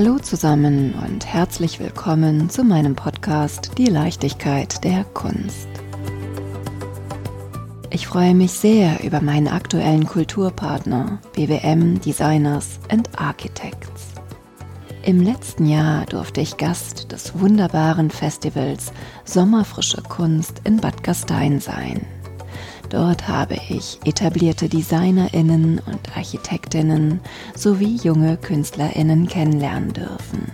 Hallo zusammen und herzlich willkommen zu meinem Podcast Die Leichtigkeit der Kunst. Ich freue mich sehr über meinen aktuellen Kulturpartner BWM Designers and Architects. Im letzten Jahr durfte ich Gast des wunderbaren Festivals Sommerfrische Kunst in Bad Gastein sein. Dort habe ich etablierte Designerinnen und Architektinnen sowie junge Künstlerinnen kennenlernen dürfen.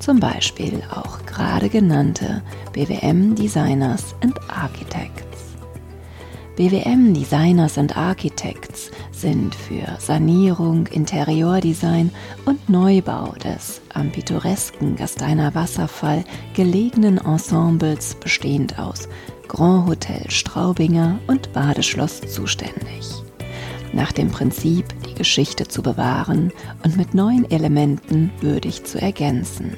Zum Beispiel auch gerade genannte BWM Designers and Architects. BWM Designers and Architects sind für Sanierung, Interiordesign und Neubau des am pittoresken Gasteiner Wasserfall gelegenen Ensembles bestehend aus Grand Hotel Straubinger und Badeschloss zuständig. Nach dem Prinzip, die Geschichte zu bewahren und mit neuen Elementen würdig zu ergänzen.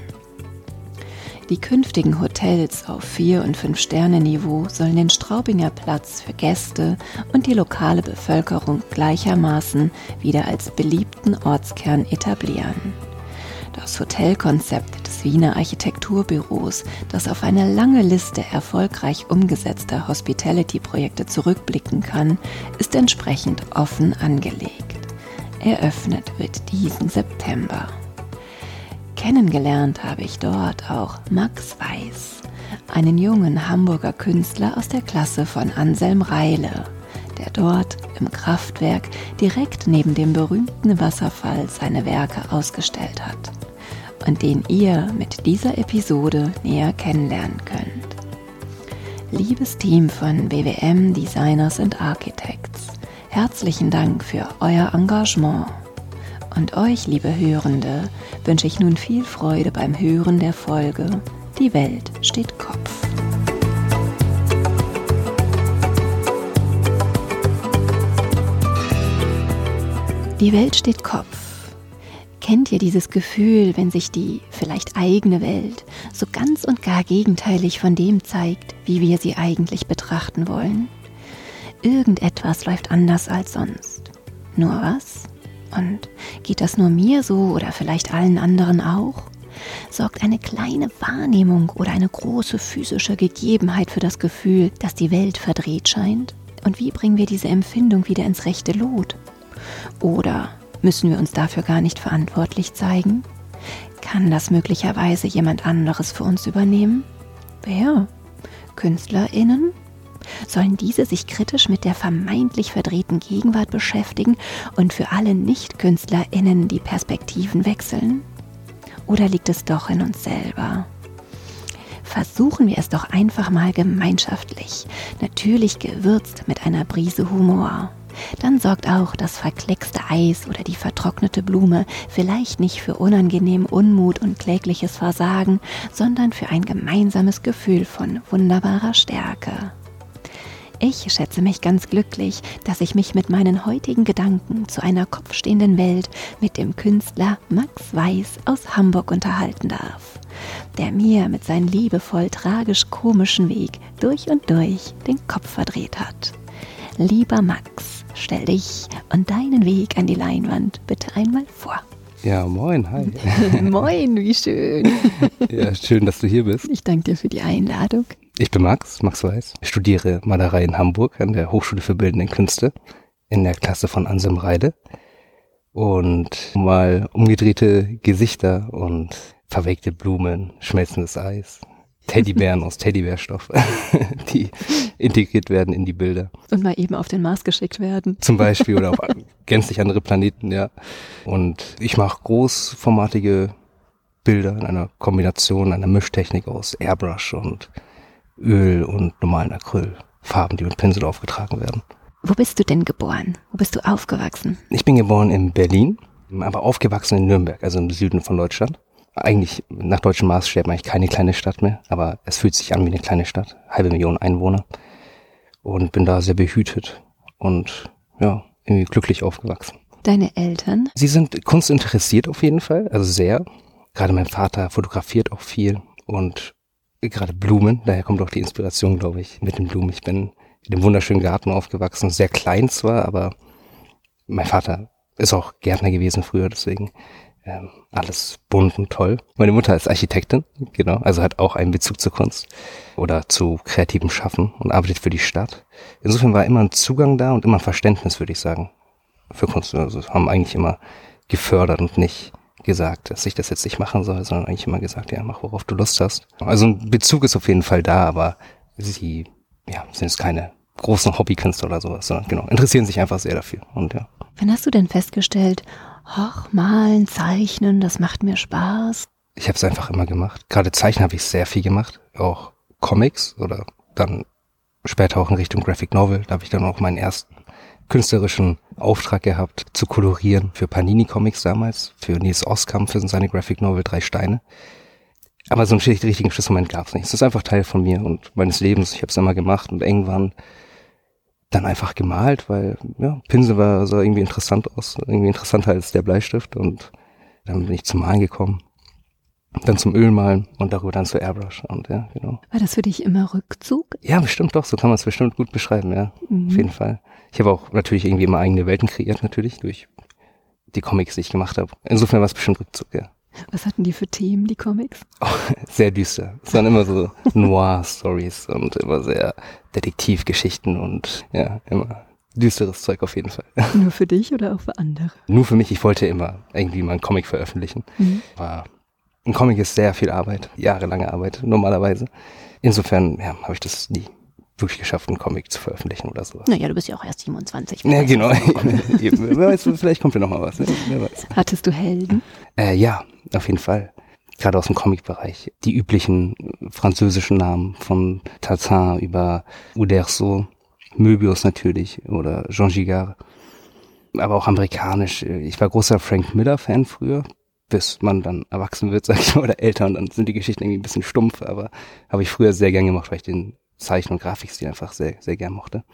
Die künftigen Hotels auf 4- und 5-Sterne-Niveau sollen den Straubinger Platz für Gäste und die lokale Bevölkerung gleichermaßen wieder als beliebten Ortskern etablieren. Das Hotelkonzept des Wiener Architekturbüros, das auf eine lange Liste erfolgreich umgesetzter Hospitality-Projekte zurückblicken kann, ist entsprechend offen angelegt. Eröffnet wird diesen September. Kennengelernt habe ich dort auch Max Weiß, einen jungen Hamburger Künstler aus der Klasse von Anselm Reile, der dort im Kraftwerk direkt neben dem berühmten Wasserfall seine Werke ausgestellt hat und den ihr mit dieser Episode näher kennenlernen könnt. Liebes Team von BWM Designers and Architects, herzlichen Dank für euer Engagement. Und euch, liebe Hörende, wünsche ich nun viel Freude beim Hören der Folge Die Welt steht Kopf. Die Welt steht Kopf Kennt ihr dieses Gefühl, wenn sich die vielleicht eigene Welt so ganz und gar gegenteilig von dem zeigt, wie wir sie eigentlich betrachten wollen? Irgendetwas läuft anders als sonst. Nur was? Und geht das nur mir so oder vielleicht allen anderen auch? Sorgt eine kleine Wahrnehmung oder eine große physische Gegebenheit für das Gefühl, dass die Welt verdreht scheint? Und wie bringen wir diese Empfindung wieder ins rechte Lot? Oder Müssen wir uns dafür gar nicht verantwortlich zeigen? Kann das möglicherweise jemand anderes für uns übernehmen? Wer? Künstlerinnen? Sollen diese sich kritisch mit der vermeintlich verdrehten Gegenwart beschäftigen und für alle Nicht-Künstlerinnen die Perspektiven wechseln? Oder liegt es doch in uns selber? Versuchen wir es doch einfach mal gemeinschaftlich, natürlich gewürzt mit einer Prise Humor dann sorgt auch das verkleckste Eis oder die vertrocknete Blume vielleicht nicht für unangenehm Unmut und klägliches Versagen, sondern für ein gemeinsames Gefühl von wunderbarer Stärke. Ich schätze mich ganz glücklich, dass ich mich mit meinen heutigen Gedanken zu einer kopfstehenden Welt mit dem Künstler Max Weiß aus Hamburg unterhalten darf, der mir mit seinem liebevoll tragisch-komischen Weg durch und durch den Kopf verdreht hat. Lieber Max, Stell dich und deinen Weg an die Leinwand bitte einmal vor. Ja, moin, hi. moin, wie schön. ja, schön, dass du hier bist. Ich danke dir für die Einladung. Ich bin Max, Max Weiß. Ich studiere Malerei in Hamburg an der Hochschule für Bildende Künste in der Klasse von Anselm Reide. Und mal umgedrehte Gesichter und verwelkte Blumen, schmelzendes Eis, Teddybären aus Teddybärstoff, die integriert werden in die Bilder. Und mal eben auf den Mars geschickt werden. Zum Beispiel oder auf gänzlich andere Planeten, ja. Und ich mache großformatige Bilder in einer Kombination, einer Mischtechnik aus Airbrush und Öl und normalen Acrylfarben, die mit Pinsel aufgetragen werden. Wo bist du denn geboren? Wo bist du aufgewachsen? Ich bin geboren in Berlin, aber aufgewachsen in Nürnberg, also im Süden von Deutschland eigentlich nach deutschem Maßstäben eigentlich keine kleine Stadt mehr, aber es fühlt sich an wie eine kleine Stadt, halbe Million Einwohner und bin da sehr behütet und ja, irgendwie glücklich aufgewachsen. Deine Eltern? Sie sind kunstinteressiert auf jeden Fall, also sehr. Gerade mein Vater fotografiert auch viel und gerade Blumen, daher kommt auch die Inspiration, glaube ich, mit den Blumen. Ich bin in einem wunderschönen Garten aufgewachsen, sehr klein zwar, aber mein Vater ist auch Gärtner gewesen früher, deswegen ähm, alles bunt und toll. Meine Mutter ist Architektin, genau, also hat auch einen Bezug zur Kunst oder zu kreativem Schaffen und arbeitet für die Stadt. Insofern war immer ein Zugang da und immer ein Verständnis, würde ich sagen, für Kunst. Also haben eigentlich immer gefördert und nicht gesagt, dass ich das jetzt nicht machen soll, sondern eigentlich immer gesagt, ja, mach worauf du Lust hast. Also ein Bezug ist auf jeden Fall da, aber sie, ja, sind jetzt keine großen Hobbykünstler oder sowas, sondern genau, interessieren sich einfach sehr dafür und ja. Wann hast du denn festgestellt, ach, malen, zeichnen, das macht mir Spaß? Ich habe es einfach immer gemacht. Gerade Zeichnen habe ich sehr viel gemacht, auch Comics oder dann später auch in Richtung Graphic Novel. Da habe ich dann auch meinen ersten künstlerischen Auftrag gehabt, zu kolorieren für Panini Comics damals, für Nils Oskam für seine Graphic Novel Drei Steine. Aber so einen richtigen Schlüsselmoment gab es nicht. Es ist einfach Teil von mir und meines Lebens. Ich habe es immer gemacht und irgendwann dann einfach gemalt, weil ja, Pinsel war sah irgendwie interessant aus, irgendwie interessanter als der Bleistift und dann bin ich zum Malen gekommen. Dann zum Ölmalen und darüber dann zur Airbrush und ja, genau. War das für dich immer Rückzug? Ja, bestimmt doch, so kann man es bestimmt gut beschreiben, ja. Mhm. Auf jeden Fall. Ich habe auch natürlich irgendwie immer eigene Welten kreiert, natürlich, durch die Comics, die ich gemacht habe. Insofern war es bestimmt Rückzug, ja. Was hatten die für Themen, die Comics? Oh, sehr düster. Es waren immer so Noir-Stories und immer sehr Detektivgeschichten und ja, immer düsteres Zeug auf jeden Fall. Nur für dich oder auch für andere? Nur für mich. Ich wollte immer irgendwie mal einen Comic veröffentlichen. Mhm. Aber ein Comic ist sehr viel Arbeit, jahrelange Arbeit normalerweise. Insofern ja, habe ich das nie wirklich geschafft, einen Comic zu veröffentlichen oder sowas. Naja, du bist ja auch erst 27. Ja, genau. Wer weiß, vielleicht kommt ja noch mal was. Ne? Wer weiß. Hattest du Helden? Äh, ja, auf jeden Fall. Gerade aus dem Comic-Bereich. Die üblichen französischen Namen von Tarzan über Uderso, Möbius natürlich oder Jean Gigard. Aber auch amerikanisch. Ich war großer Frank Miller-Fan früher bis man dann erwachsen wird, sag ich mal, oder älter und dann sind die Geschichten irgendwie ein bisschen stumpf, aber habe ich früher sehr gern gemacht, weil ich den Zeichen- und Grafikstil einfach sehr, sehr gern mochte.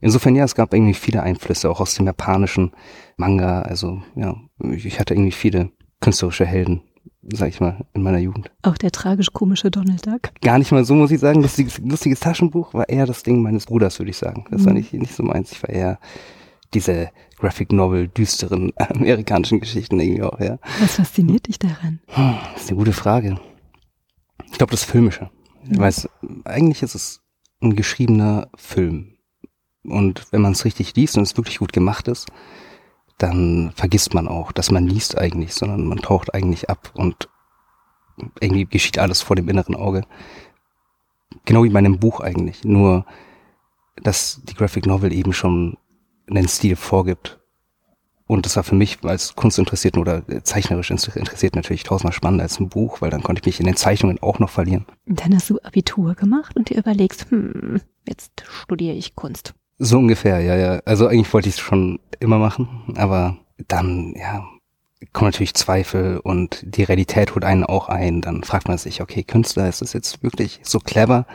Insofern ja, es gab irgendwie viele Einflüsse, auch aus dem japanischen Manga. Also ja, ich hatte irgendwie viele künstlerische Helden, sag ich mal, in meiner Jugend. Auch der tragisch-komische Donald Duck? Gar nicht mal so, muss ich sagen. Lustiges, lustiges Taschenbuch war eher das Ding meines Bruders, würde ich sagen. Das mhm. war nicht, nicht so meins. Ich war eher diese Graphic Novel, düsteren amerikanischen Geschichten irgendwie auch, ja. Was fasziniert dich daran? Hm, das ist eine gute Frage. Ich glaube, das Filmische. Ich weiß, eigentlich ist es ein geschriebener Film. Und wenn man es richtig liest und es wirklich gut gemacht ist, dann vergisst man auch, dass man liest eigentlich, sondern man taucht eigentlich ab und irgendwie geschieht alles vor dem inneren Auge. Genau wie bei einem Buch eigentlich. Nur, dass die Graphic Novel eben schon einen Stil vorgibt und das war für mich als Kunstinteressierten oder zeichnerisch interessiert natürlich tausendmal spannender als ein Buch, weil dann konnte ich mich in den Zeichnungen auch noch verlieren. dann hast du Abitur gemacht und dir überlegst, hm, jetzt studiere ich Kunst. So ungefähr, ja, ja. Also eigentlich wollte ich es schon immer machen, aber dann, ja, kommen natürlich Zweifel und die Realität holt einen auch ein. Dann fragt man sich, okay, Künstler, ist das jetzt wirklich so clever?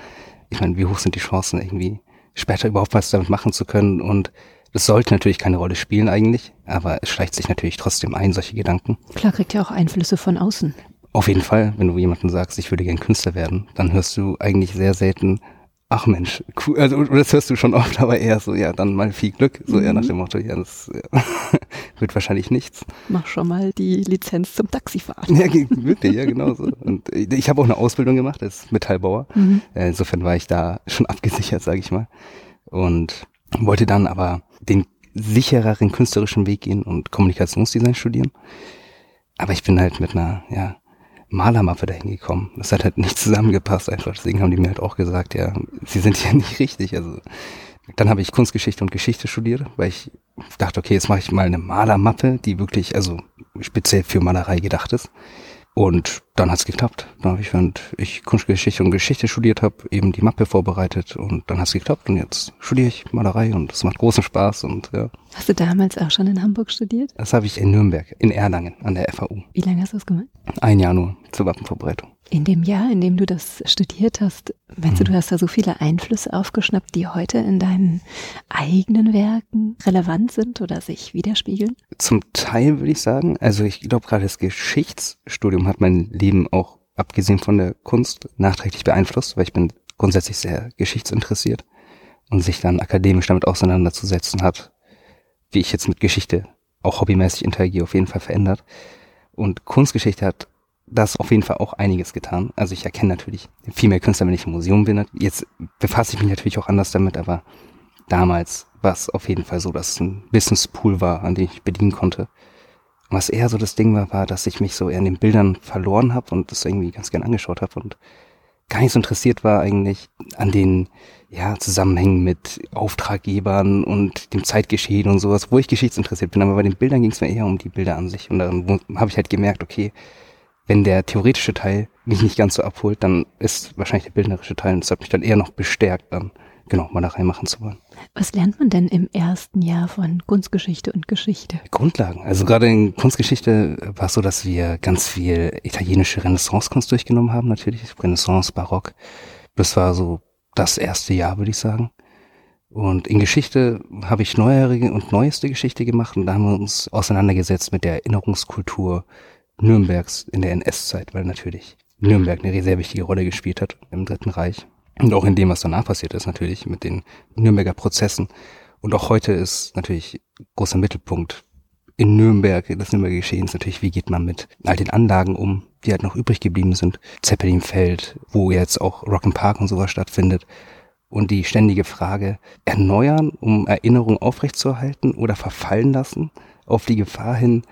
Ich meine, wie hoch sind die Chancen, irgendwie später überhaupt was damit machen zu können? Und das sollte natürlich keine Rolle spielen eigentlich, aber es schleicht sich natürlich trotzdem ein, solche Gedanken. Klar kriegt ja auch Einflüsse von außen. Auf jeden Fall, wenn du jemanden sagst, ich würde gern Künstler werden, dann hörst du eigentlich sehr selten, ach Mensch, cool, also das hörst du schon oft, aber eher so, ja, dann mal viel Glück, so mhm. eher nach dem Motto, ja, das ja, wird wahrscheinlich nichts. Mach schon mal die Lizenz zum Taxifahren. Ja, wirklich, ja, genau so. Und ich habe auch eine Ausbildung gemacht als Metallbauer, mhm. Äh, insofern war ich da schon abgesichert, sage ich mal. Und wollte dann aber den sichereren künstlerischen Weg gehen und Kommunikationsdesign studieren. Aber ich bin halt mit einer, ja, Malermappe dahin gekommen. Das hat halt nicht zusammengepasst einfach. Deswegen haben die mir halt auch gesagt, ja, sie sind hier nicht richtig. Also dann habe ich Kunstgeschichte und Geschichte studiert, weil ich dachte, okay, jetzt mache ich mal eine Malermappe, die wirklich, also speziell für Malerei gedacht ist. Und dann hat's geklappt. Dann habe ich, während ich Kunstgeschichte und Geschichte studiert habe, eben die Mappe vorbereitet und dann hat's geklappt. Und jetzt studiere ich Malerei und es macht großen Spaß. Und ja. Hast du damals auch schon in Hamburg studiert? Das habe ich in Nürnberg, in Erlangen, an der FAU. Wie lange hast du das gemacht? Ein Jahr nur zur Wappenvorbereitung. In dem Jahr, in dem du das studiert hast, meinst du, du mhm. hast da so viele Einflüsse aufgeschnappt, die heute in deinen eigenen Werken relevant sind oder sich widerspiegeln? Zum Teil würde ich sagen. Also ich glaube gerade das Geschichtsstudium hat mein Leben auch, abgesehen von der Kunst, nachträglich beeinflusst, weil ich bin grundsätzlich sehr geschichtsinteressiert und sich dann akademisch damit auseinanderzusetzen hat, wie ich jetzt mit Geschichte auch hobbymäßig interagiere, auf jeden Fall verändert. Und Kunstgeschichte hat das auf jeden Fall auch einiges getan. Also ich erkenne natürlich viel mehr Künstler, wenn ich im Museum bin. Jetzt befasse ich mich natürlich auch anders damit, aber damals war es auf jeden Fall so, dass es ein Wissenspool war, an dem ich bedienen konnte. Was eher so das Ding war, war, dass ich mich so eher in den Bildern verloren habe und das irgendwie ganz gern angeschaut habe und gar nicht so interessiert war eigentlich an den ja, Zusammenhängen mit Auftraggebern und dem Zeitgeschehen und sowas, wo ich geschichtsinteressiert bin. Aber bei den Bildern ging es mir eher um die Bilder an sich. Und dann habe ich halt gemerkt, okay, wenn der theoretische Teil mich nicht ganz so abholt, dann ist wahrscheinlich der bildnerische Teil und das hat mich dann eher noch bestärkt, dann genau mal da reinmachen zu wollen. Was lernt man denn im ersten Jahr von Kunstgeschichte und Geschichte? Grundlagen. Also gerade in Kunstgeschichte war es so, dass wir ganz viel italienische Renaissance-Kunst durchgenommen haben, natürlich. Renaissance, Barock. Das war so das erste Jahr, würde ich sagen. Und in Geschichte habe ich neuere und neueste Geschichte gemacht und da haben wir uns auseinandergesetzt mit der Erinnerungskultur Nürnbergs in der NS-Zeit, weil natürlich Nürnberg eine sehr wichtige Rolle gespielt hat im Dritten Reich. Und auch in dem, was danach passiert ist, natürlich mit den Nürnberger Prozessen. Und auch heute ist natürlich großer Mittelpunkt in Nürnberg, das Nürnberger Geschehens natürlich, wie geht man mit all den Anlagen um, die halt noch übrig geblieben sind. Zeppelinfeld, wo jetzt auch Rock'n'Park und sowas stattfindet. Und die ständige Frage, erneuern, um Erinnerungen aufrechtzuerhalten oder verfallen lassen, auf die Gefahr hin,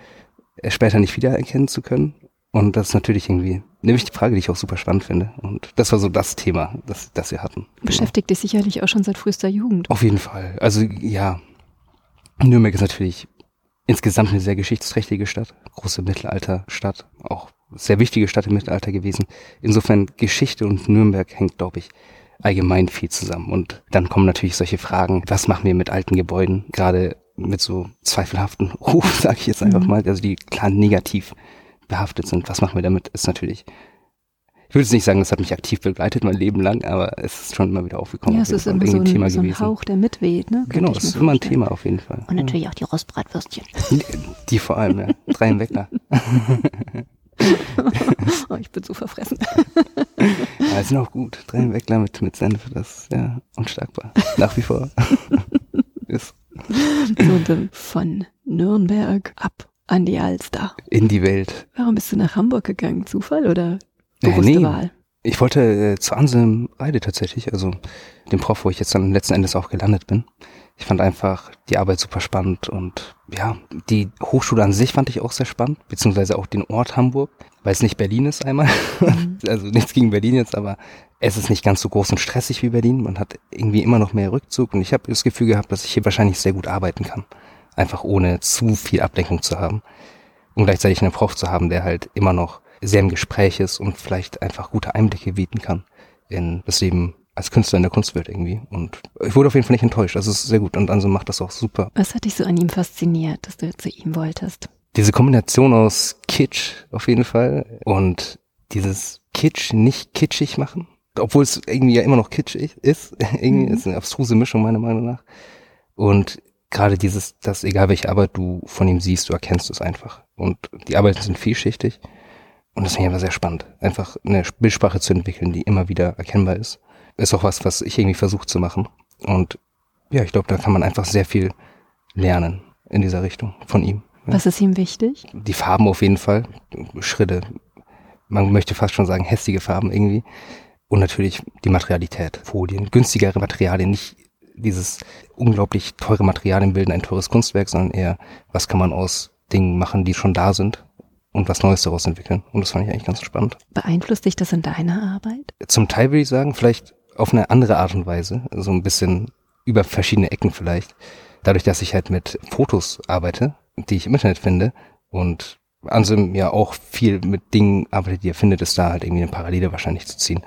es später nicht wiedererkennen zu können. Und das ist natürlich irgendwie eine wichtige Frage, die ich auch super spannend finde. Und das war so das Thema, das, das wir hatten. Beschäftigt dich sicherlich auch schon seit frühester Jugend. Auf jeden Fall. Also ja, Nürnberg ist natürlich insgesamt eine sehr geschichtsträchtige Stadt, große Mittelalterstadt, auch sehr wichtige Stadt im Mittelalter gewesen. Insofern Geschichte und Nürnberg hängt, glaube ich, allgemein viel zusammen. Und dann kommen natürlich solche Fragen, was machen wir mit alten Gebäuden, gerade mit so zweifelhaften Ruf, sage ich jetzt einfach mhm. mal, also die klar negativ behaftet sind. Was machen wir damit? Ist natürlich, ich würde jetzt nicht sagen, das hat mich aktiv begleitet mein Leben lang, aber es ist schon immer wieder aufgekommen. Ja, es ist immer so ein, Thema so ein Hauch, der mitweht, ne? Genau, es ist immer ein Thema auf jeden Fall. Und natürlich ja. auch die Rostbratwürstchen. Die, die vor allem, ja. Drei im Wecker. oh, ich bin so verfressen. ja, sind auch gut. Drei im Weckler mit, mit Senf, das ist ja unschlagbar. Nach wie vor. ist. So, dann von Nürnberg ab an die Alster. In die Welt. Warum bist du nach Hamburg gegangen? Zufall oder bewusste äh, nee. Wahl? Ich wollte äh, zu Anselm Reide tatsächlich, also dem Prof, wo ich jetzt dann letzten Endes auch gelandet bin. Ich fand einfach die Arbeit super spannend und ja, die Hochschule an sich fand ich auch sehr spannend, beziehungsweise auch den Ort Hamburg, weil es nicht Berlin ist einmal. Mhm. also nichts gegen Berlin jetzt, aber es ist nicht ganz so groß und stressig wie Berlin. Man hat irgendwie immer noch mehr Rückzug und ich habe das Gefühl gehabt, dass ich hier wahrscheinlich sehr gut arbeiten kann einfach ohne zu viel Ablenkung zu haben. Und gleichzeitig einen Prof zu haben, der halt immer noch sehr im Gespräch ist und vielleicht einfach gute Einblicke bieten kann in das Leben als Künstler in der Kunstwelt irgendwie. Und ich wurde auf jeden Fall nicht enttäuscht. Das ist sehr gut. Und Anso macht das auch super. Was hat dich so an ihm fasziniert, dass du zu ihm wolltest? Diese Kombination aus Kitsch auf jeden Fall und dieses Kitsch nicht kitschig machen. Obwohl es irgendwie ja immer noch kitschig ist. irgendwie mhm. ist eine abstruse Mischung meiner Meinung nach. Und gerade dieses, dass egal welche Arbeit du von ihm siehst, du erkennst es einfach. Und die Arbeiten sind vielschichtig. Und das finde ich aber sehr spannend. Einfach eine Bildsprache zu entwickeln, die immer wieder erkennbar ist. Ist auch was, was ich irgendwie versuche zu machen. Und ja, ich glaube, da kann man einfach sehr viel lernen in dieser Richtung von ihm. Ja. Was ist ihm wichtig? Die Farben auf jeden Fall. Schritte. Man möchte fast schon sagen hässliche Farben irgendwie. Und natürlich die Materialität. Folien, günstigere Materialien, nicht dieses unglaublich teure Materialien bilden ein teures Kunstwerk, sondern eher, was kann man aus Dingen machen, die schon da sind und was Neues daraus entwickeln. Und das fand ich eigentlich ganz spannend. Beeinflusst dich das in deiner Arbeit? Zum Teil würde ich sagen, vielleicht auf eine andere Art und Weise, so ein bisschen über verschiedene Ecken vielleicht. Dadurch, dass ich halt mit Fotos arbeite, die ich im Internet finde und Ansem ja auch viel mit Dingen arbeitet, die er findet, ist da halt irgendwie eine Parallele wahrscheinlich zu ziehen.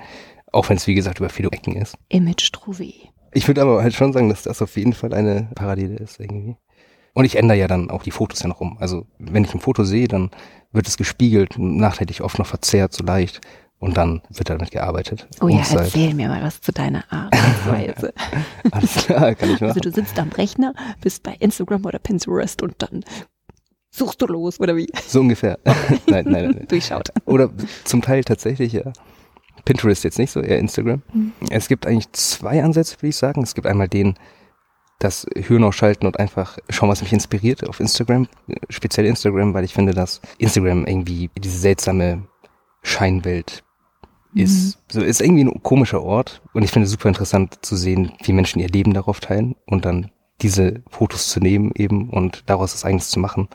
Auch wenn es, wie gesagt, über viele Ecken ist. Image Trouvé. Ich würde aber halt schon sagen, dass das auf jeden Fall eine Parallele ist irgendwie. Und ich ändere ja dann auch die Fotos ja noch um. Also wenn ich ein Foto sehe, dann wird es gespiegelt, nachträglich oft noch verzerrt, so leicht. Und dann wird damit gearbeitet. Oh ja, erzähl mir mal was zu deiner Arbeitsweise. Alles klar, kann ich machen. Also du sitzt am Rechner, bist bei Instagram oder Pinterest und dann suchst du los, oder wie? So ungefähr. nein, nein, nein. Durchschaut. Oder zum Teil tatsächlich, ja. Pinterest jetzt nicht so, eher Instagram. Mhm. Es gibt eigentlich zwei Ansätze, würde ich sagen. Es gibt einmal den, das Hirn ausschalten und einfach schauen, was mich inspiriert auf Instagram, speziell Instagram, weil ich finde, dass Instagram irgendwie diese seltsame Scheinwelt ist. Mhm. So ist irgendwie ein komischer Ort und ich finde es super interessant zu sehen, wie Menschen ihr Leben darauf teilen und dann diese Fotos zu nehmen eben und daraus das eigenes zu machen.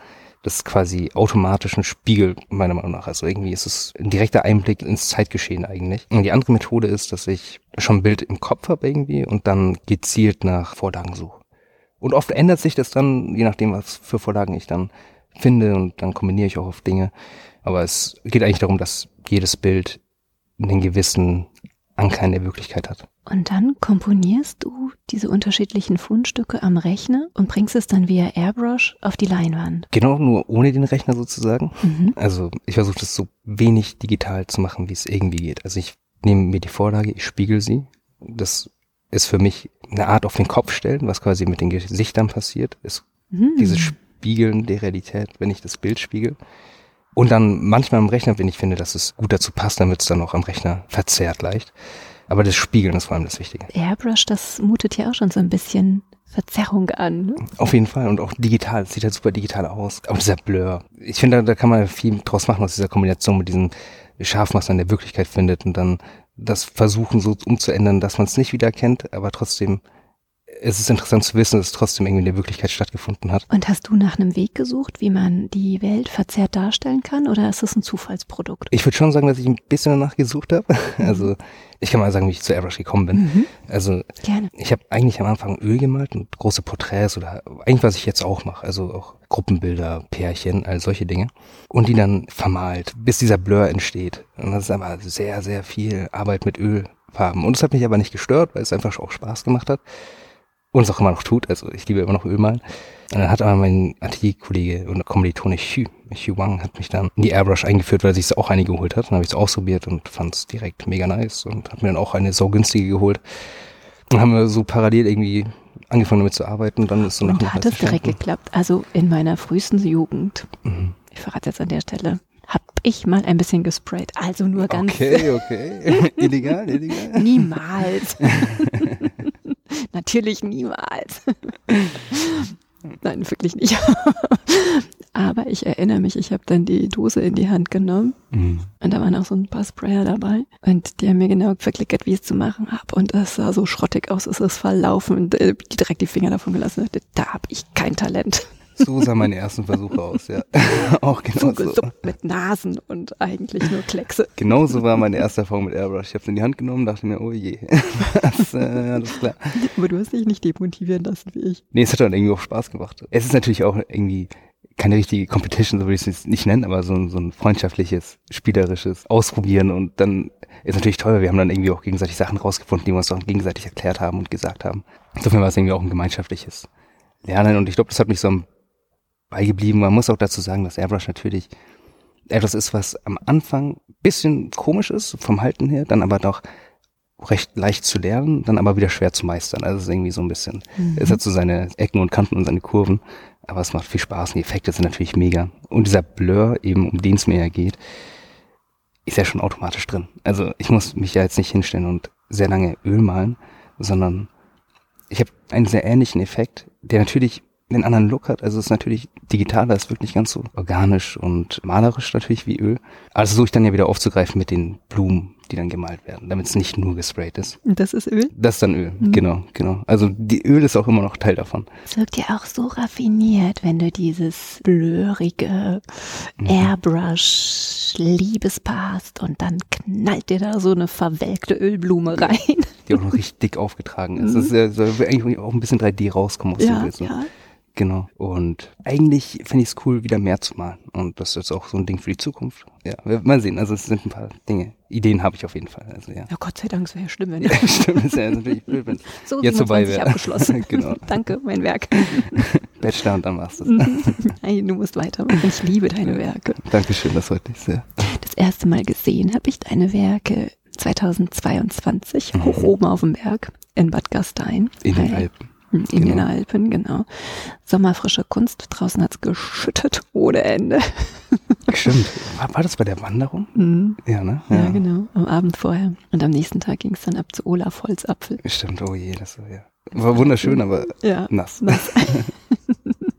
Das ist quasi automatisch ein Spiegel, meiner Meinung nach. Also irgendwie ist es ein direkter Einblick ins Zeitgeschehen eigentlich. Und die andere Methode ist, dass ich schon ein Bild im Kopf habe irgendwie und dann gezielt nach Vorlagen suche. Und oft ändert sich das dann, je nachdem, was für Vorlagen ich dann finde und dann kombiniere ich auch auf Dinge. Aber es geht eigentlich darum, dass jedes Bild einen gewissen Anker in der Wirklichkeit hat. Und dann komponierst du diese unterschiedlichen Fundstücke am Rechner und bringst es dann via Airbrush auf die Leinwand. Genau, nur ohne den Rechner sozusagen. Mhm. Also ich versuche das so wenig digital zu machen, wie es irgendwie geht. Also ich nehme mir die Vorlage, ich spiegel sie. Das ist für mich eine Art auf den Kopf stellen, was quasi mit den Gesichtern passiert, ist mhm. dieses Spiegeln der Realität, wenn ich das Bild spiegel. Und dann manchmal am Rechner, wenn ich finde, dass es gut dazu passt, dann wird es dann auch am Rechner verzerrt leicht. Aber das Spiegeln ist vor allem das Wichtige. Airbrush, das mutet ja auch schon so ein bisschen Verzerrung an. Ne? Auf jeden Fall und auch digital. Es sieht halt super digital aus. Auch dieser Blur. Ich finde, da, da kann man viel draus machen aus dieser Kombination mit diesem Scharf, was man in der Wirklichkeit findet und dann das versuchen so umzuändern, dass man es nicht wiedererkennt, aber trotzdem es ist interessant zu wissen, dass es trotzdem irgendwie in der Wirklichkeit stattgefunden hat. Und hast du nach einem Weg gesucht, wie man die Welt verzerrt darstellen kann, oder ist es ein Zufallsprodukt? Ich würde schon sagen, dass ich ein bisschen danach gesucht habe. Also ich kann mal sagen, wie ich zu Airbrush gekommen bin. Mhm. Also Gerne. ich habe eigentlich am Anfang Öl gemalt und große Porträts oder eigentlich was ich jetzt auch mache, also auch Gruppenbilder, Pärchen, all solche Dinge und die dann vermalt, bis dieser Blur entsteht. Und das ist aber sehr, sehr viel Arbeit mit Ölfarben. Und es hat mich aber nicht gestört, weil es einfach auch Spaß gemacht hat und es auch immer noch tut. Also ich liebe immer noch Ölmalen. Und dann hat aber mein Atelierkollege und Kommilitone Xu, Xu Wang, hat mich dann in die Airbrush eingeführt, weil er sich auch eine geholt hat. Dann habe ich es ausprobiert und fand es direkt mega nice und hat mir dann auch eine so günstige geholt. Dann haben wir so parallel irgendwie angefangen damit zu arbeiten und dann ist so nach Und hat es direkt geklappt. Also in meiner frühesten Jugend, mhm. ich verrate jetzt an der Stelle, habe ich mal ein bisschen gesprayt. Also nur ganz. Okay, okay. illegal, illegal. Niemals. Natürlich niemals. Nein, wirklich nicht. Aber ich erinnere mich, ich habe dann die Dose in die Hand genommen mhm. und da waren auch so ein paar Sprayer dabei und die haben mir genau verklickert, wie ich es zu machen habe und es sah so schrottig aus, es ist verlaufen und äh, direkt die Finger davon gelassen. Da habe ich kein Talent. So sah meine ersten Versuche aus, ja. Auch genau so. mit Nasen und eigentlich nur Kleckse. Genauso war meine erste Erfahrung mit Airbrush. Ich habe es in die Hand genommen, dachte mir, oh je, das, äh, alles klar. Aber du hast dich nicht demotivieren lassen wie ich. Nee, es hat dann irgendwie auch Spaß gemacht. Es ist natürlich auch irgendwie keine richtige Competition, so würde ich es nicht nennen, aber so, so ein freundschaftliches, spielerisches Ausprobieren und dann ist natürlich toll, wir haben dann irgendwie auch gegenseitig Sachen rausgefunden, die wir uns auch gegenseitig erklärt haben und gesagt haben. Insofern war es irgendwie auch ein gemeinschaftliches Lernen und ich glaube, das hat mich so ein beigeblieben. Man muss auch dazu sagen, dass Airbrush natürlich etwas ist, was am Anfang bisschen komisch ist vom Halten her, dann aber doch recht leicht zu lernen, dann aber wieder schwer zu meistern. Also es ist irgendwie so ein bisschen, mhm. es hat so seine Ecken und Kanten und seine Kurven, aber es macht viel Spaß und die Effekte sind natürlich mega. Und dieser Blur, eben um den es mir ja geht, ist ja schon automatisch drin. Also ich muss mich ja jetzt nicht hinstellen und sehr lange Öl malen, sondern ich habe einen sehr ähnlichen Effekt, der natürlich einen anderen Look hat. Also es ist natürlich digitaler, ist wirklich ganz so organisch und malerisch natürlich wie Öl. Also versuche ich dann ja wieder aufzugreifen mit den Blumen, die dann gemalt werden, damit es nicht nur gesprayt ist. Und das ist Öl? Das ist dann Öl, mhm. genau, genau. Also die Öl ist auch immer noch Teil davon. Es wirkt ja auch so raffiniert, wenn du dieses blurige mhm. Airbrush Liebespaar hast und dann knallt dir da so eine verwelkte Ölblume rein. Die auch noch richtig dick aufgetragen ist. Mhm. Das ist ja, soll eigentlich auch ein bisschen 3D rauskommen aus ja, dem Bild. So. Ja. Genau. Und eigentlich finde ich es cool, wieder mehr zu malen. Und das ist jetzt auch so ein Ding für die Zukunft. Ja, mal sehen. Also es sind ein paar Dinge. Ideen habe ich auf jeden Fall. Also, ja. ja, Gott sei Dank, es wäre ja schlimm, wenn ich. Ja, stimmt, ist ja natürlich blöd, wenn so jetzt vorbei wäre. abgeschlossen. genau. Danke, mein Werk. Bachelor und dann machst du es. Nein, du musst weitermachen. Ich liebe deine Werke. Dankeschön, das freut mich sehr. Das erste Mal gesehen habe ich deine Werke 2022 mhm. hoch oben auf dem Berg in Bad Gastein. In den Alpen. In genau. den Alpen, genau. Sommerfrische Kunst. Draußen hat's geschüttet ohne Ende. Stimmt. War, war das bei der Wanderung? Mhm. Ja, ne? Ja. ja. genau. Am Abend vorher. Und am nächsten Tag ging es dann ab zu Olaf Holzapfel. Stimmt, oh je, das war ja. War wunderschön, aber ja, nass. nass.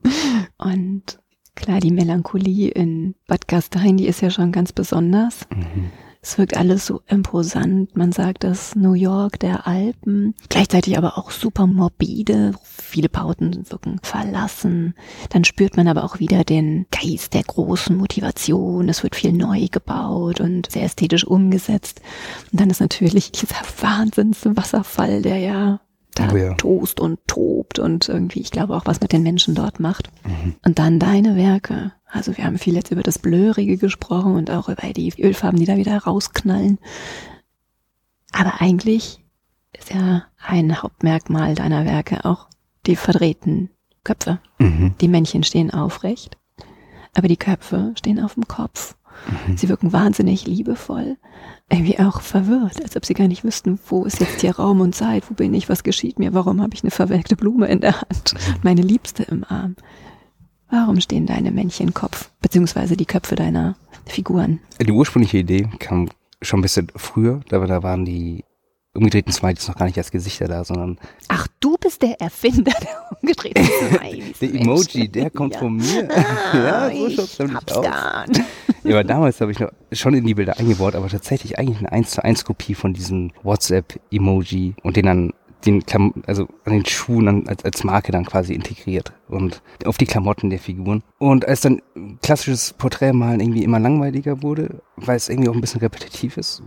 Und klar, die Melancholie in Bad Gastein, die ist ja schon ganz besonders. Mhm. Es wirkt alles so imposant. Man sagt das New York der Alpen. Gleichzeitig aber auch super morbide. Viele Bauten wirken verlassen. Dann spürt man aber auch wieder den Geist der großen Motivation. Es wird viel neu gebaut und sehr ästhetisch umgesetzt. Und dann ist natürlich dieser Wahnsinnswasserfall, der ja da Oh ja. tost und tobt und irgendwie, ich glaube auch, was mit den Menschen dort macht. Mhm. Und dann deine Werke. Also wir haben viel jetzt über das Blöhrige gesprochen und auch über die Ölfarben, die da wieder rausknallen. Aber eigentlich ist ja ein Hauptmerkmal deiner Werke auch die verdrehten Köpfe. Mhm. Die Männchen stehen aufrecht, aber die Köpfe stehen auf dem Kopf. Mhm. Sie wirken wahnsinnig liebevoll, irgendwie auch verwirrt, als ob sie gar nicht wüssten, wo ist jetzt hier Raum und Zeit, wo bin ich, was geschieht mir, warum habe ich eine verwelkte Blume in der Hand, meine Liebste im Arm. Warum stehen deine Männchen Kopf, beziehungsweise die Köpfe deiner Figuren? Die ursprüngliche Idee kam schon ein bisschen früher, aber da waren die umgedrehten Smileys noch gar nicht als Gesichter da, sondern Ach, du bist der Erfinder der umgedrehten Smileys. der. Emoji, der kommt Ja. von mir. Ah, ja, so ich hab's aus. geahnt. Ja, aber damals habe ich noch schon in die Bilder eingebaut, aber tatsächlich eigentlich eine 1 zu 1 Kopie von diesem WhatsApp-Emoji und den dann den Klam also an den Schuhen an, als, als Marke dann quasi integriert und auf die Klamotten der Figuren. Und als dann klassisches Porträtmalen irgendwie immer langweiliger wurde, weil es irgendwie auch ein bisschen repetitiv ist,